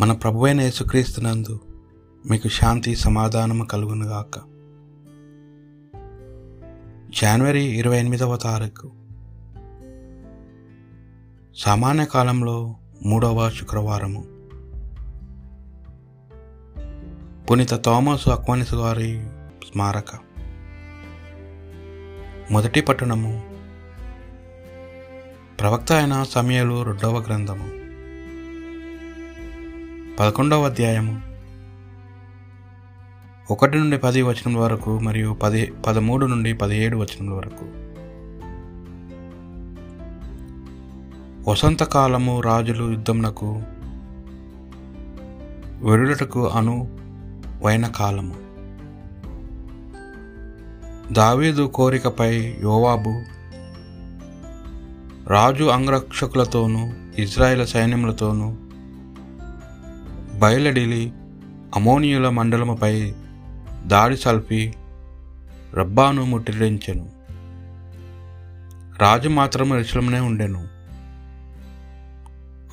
మన ప్రభువైన యేసుక్రీస్తునందు మీకు శాంతి సమాధానము కలుగునుగాక. జనవరి ఇరవై ఎనిమిదవ తారీఖు. సామాన్య కాలంలో మూడవ శుక్రవారము. పునీత థామస్ అక్వానిస్ గారి స్మారక. మొదటి పట్టణము ప్రవక్త అయిన సమయలు రెండవ గ్రంథము. పదకొండవ అధ్యాయము. ఒకటి నుండి పది వచనం వరకు మరియు పది పదమూడు నుండి పదిహేడు వచనం వరకు. వసంతకాలము రాజులు యుద్ధమునకు వెరుడటకు అను వైన కాలము. దావీదు కోరికపై యోవాబు రాజు అంగరక్షకులతోనూ ఇజ్రాయెల్ సైన్యములతోనూ బయలుడిలి అమోనియుల మండలముపై దాడి సల్పి రబ్బాను ముట్టడించెను. రాజు మాత్రము రుచులమునే ఉండెను.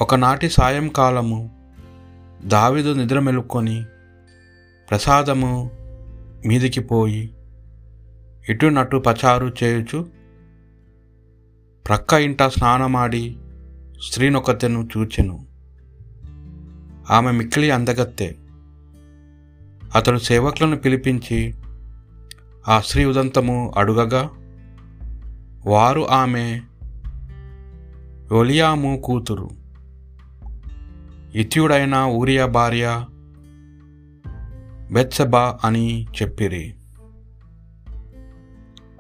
ఒకనాటి సాయంకాలము దావిదు నిద్ర మెలుక్కొని ప్రసాదము మీదికి పోయి ఇటు నటు పచారు చేయుచు ప్రక్క ఇంట స్నానమాడి స్త్రీనొకతెను చూచెను. ఆమె మిక్కిలి అందగత్తె. అతడు సేవకులను పిలిపించి ఆ స్త్రీ ఉదంతము అడుగగా వారు ఆమె ఒలియాము కూతురు. ఇత్యుడైన ఊరియా భార్య బెత్సబా అని చెప్పిరి.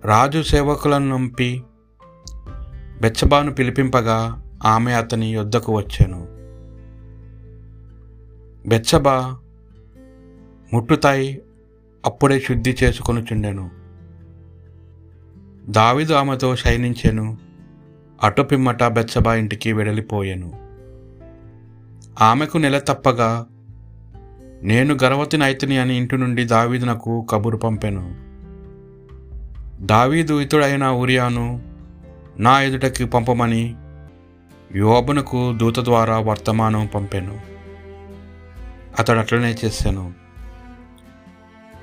రాజు సేవకులను నంపి బెత్సబాను పిలిపింపగా ఆమె అతని యొద్దకు వచ్చాను. బెచ్చబా ముట్టుతాయి అప్పుడే శుద్ధి చేసుకొని చుండెను దావిదు ఆమెతో శయనించెను అటుపిమ్మట బెచ్చబా ఇంటికి వెడలిపోయాను. ఆమెకు నెల తప్పగా నేను గర్వతి నైతిని అని ఇంటి నుండి దావీదునకు కబురు పంపెను. దావీదు ఇతుడైన ఉరియాను నా ఎదుటకి పంపమని యోబునకు దూత ద్వారా వర్తమానం పంపాను. అతడు అట్లనే చేశాను.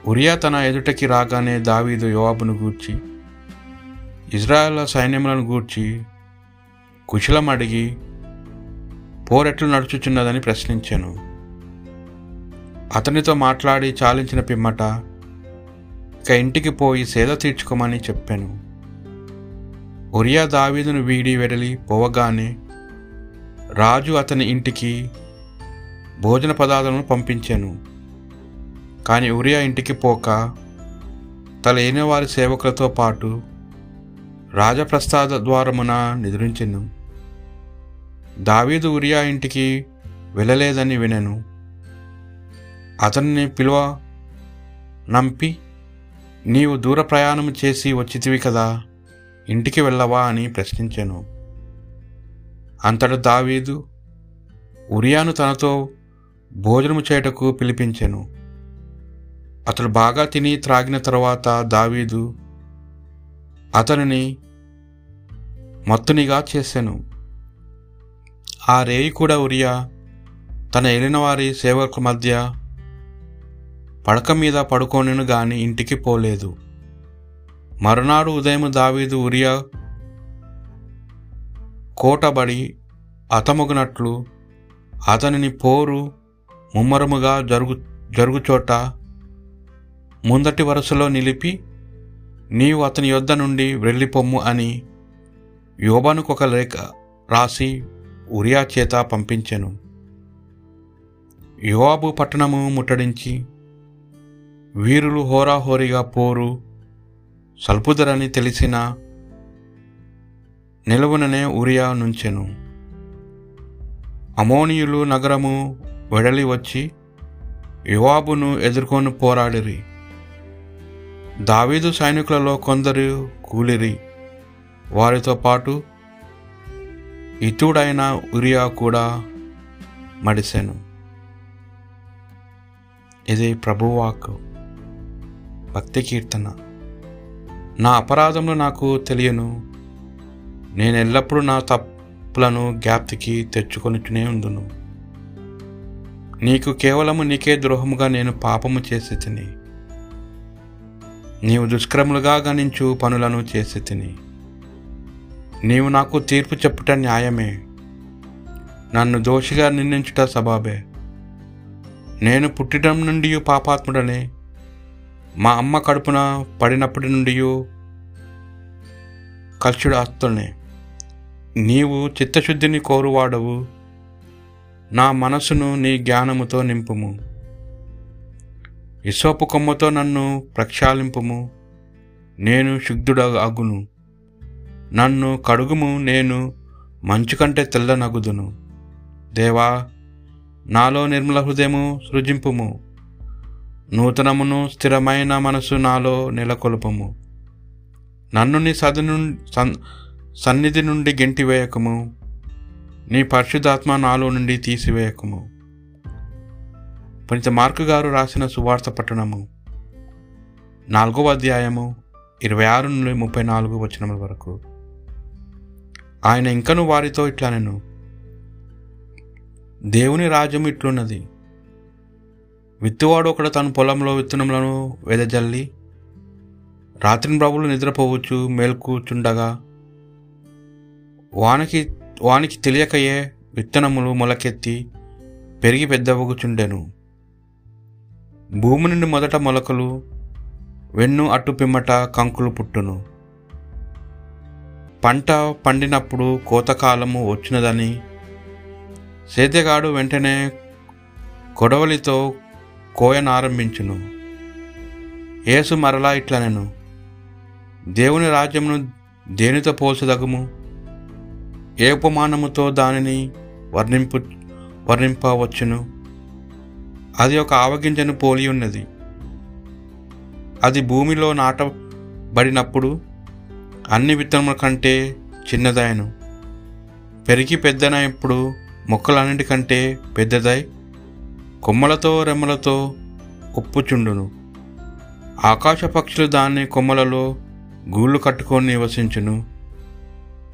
ఉరియా తన ఎదుటకి రాగానే దావీదు యోవాబును గూర్చి ఇజ్రాయెల్ సైన్యములను గూర్చి కుశలం అడిగి పోరెట్లు నడుచుచున్నదని ప్రశ్నించాను. అతనితో మాట్లాడి చాలించిన పిమ్మట ఇక ఇంటికి పోయి సేద తీర్చుకోమని చెప్పాను. ఒరియా దావీదును వీడి వెడలి పోవగానే రాజు అతని ఇంటికి భోజన పదార్థాలను పంపించాను. కానీ ఉరియా ఇంటికి పోక తల వారి సేవకులతో పాటు రాజప్రసాద ద్వారమున నిద్రించెను. దావీదు ఉరియా ఇంటికి వెళ్ళలేదని వినను. అతన్ని పిలువ నంపి నీవు దూర ప్రయాణం చేసి వచ్చితివి కదా ఇంటికి వెళ్ళవా అని ప్రశ్నించాను. అంతట దావీదు ఉరియాను తనతో భోజనము చేయటకు పిలిపించెను. అతడు బాగా తిని త్రాగిన తర్వాత దావీదు అతనిని మత్తునిగా చేశాను ఆ రేయి కూడా ఉరియా తన ఏలినవారి సేవకుల మధ్య పడక మీద పడుకోనిను గాని ఇంటికి పోలేదు. మరునాడు ఉదయం దావీదు ఉరియా కోటబడి అతముగినట్లు అతనిని పోరు ముమ్మరముగా జరుగు జరుగుచోట ముందటి వరుసలో నిలిపి నీవు అతని యొద్ద నుండి వెళ్ళిపొమ్ము అని యోబానుకు ఒక లేఖ రాసి ఉరియా చేత పంపించెను. యోవాబు పట్టణము ముట్టడించి వీరులు హోరాహోరీగా పోరు సల్పుదరని తెలిసిన నిలువుననే ఉరియా నుంచెను. అమోనియులు నగరము వెడలి వచ్చి యువాబును ఎదుర్కొని పోరాడిరి. దావీదు సైనికులలో కొందరు కూలిరి. వారితో పాటు ఇతుడైన ఉరియా కూడా మడిసెను. ఇది ప్రభువాక్ భక్తి కీర్తన. నా అపరాధములు నాకు తెలియను. నేను ఎల్లప్పుడూ నా తప్పులను జ్ఞాప్తికి తెచ్చుకొనిచునే ఉందును నీకు కేవలము నీకే ద్రోహముగా నేను పాపము చేసి తిని నీవు దుష్క్రములుగా గణించు పనులను చేసి తిని. నీవు నాకు తీర్పు చెప్పుట న్యాయమే. నన్ను దోషిగా నిందించుట సబాబే. నేను పుట్టడం నుండి పాపాత్ముడనే. మా అమ్మ కడుపున పడినప్పటి నుండి కల్చుడు ఆస్తునే నీవు చిత్తశుద్ధిని కోరువాడవు. నా మనసును నీ జ్ఞానముతో నింపుము. ఇసోపు కొమ్మతో నన్ను ప్రక్షాళింపుము. నేను శుద్ధుడ అగును నన్ను కడుగుము నేను మంచు కంటే తెల్లనగుదును. దేవా నాలో నిర్మల హృదయము సృజింపుము. నూతనమును స్థిరమైన మనసు నాలో నెలకొల్పము. నన్ను నీ సది సన్నిధి నుండి గెంటివేయకము. నీ పరిశుద్ధాత్మ నాలో నుండి తీసివేయకము. పునిత మార్కు గారు రాసిన సువార్త పట్టణము నాలుగవ అధ్యాయము ఇరవై ఆరు నుండి ముప్పై నాలుగు వచనముల వరకు. ఆయన ఇంకను వారితో ఇట్లా నేను దేవుని రాజ్యం ఇట్లున్నది. విత్తువాడు ఒకడు తన పొలంలో విత్తనములను వెదజల్లి రాత్రిని ప్రభులు నిద్రపోవచ్చు మేల్కూచుండగా వానకి వానికి తెలియకయే విత్తనములు మొలకెత్తి పెరిగి పెద్దవగుచుండెను. భూమి నుండి మొదట మొలకలు వెన్ను అట్టు పిమ్మట కంకులు పుట్టును. పంట పండినప్పుడు కోతకాలము వచ్చినదని సేద్యగాడు వెంటనే కొడవలితో కోయనారంభించును. యేసు మరలా ఇట్లనెను దేవుని రాజ్యమును దేనితో పోల్చదగుము? ఏ ఉపమానముతో దానిని వర్ణింపు వర్ణింపవచ్చును? అది ఒక ఆవగింజను పోలి ఉన్నది. అది భూమిలో నాటబడినప్పుడు అన్ని విత్తనముల కంటే చిన్నదాయను. పెరిగి పెద్దనప్పుడు మొక్కలన్నిటికంటే పెద్దదై కొమ్మలతో రెమ్మలతో ఉప్పుచుండును ఆకాశ పక్షులు దాన్ని కొమ్మలలో గూళ్ళు కట్టుకొని నివసించును.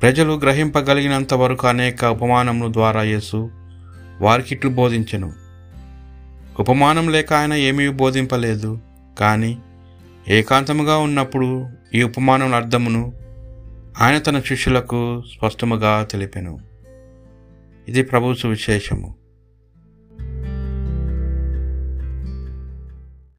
ప్రజలు గ్రహింపగలిగినంత వరకు అనేక ఉపమానముల ద్వారా యేసు వారికిట్లు బోధించెను. ఉపమానం లేక ఆయన ఏమీ బోధింపలేదు కానీ ఏకాంతముగా ఉన్నప్పుడు ఈ ఉపమానం అర్థమును ఆయన తన శిష్యులకు స్పష్టముగా తెలిపెను. ఇది ప్రభు సువిశేషము.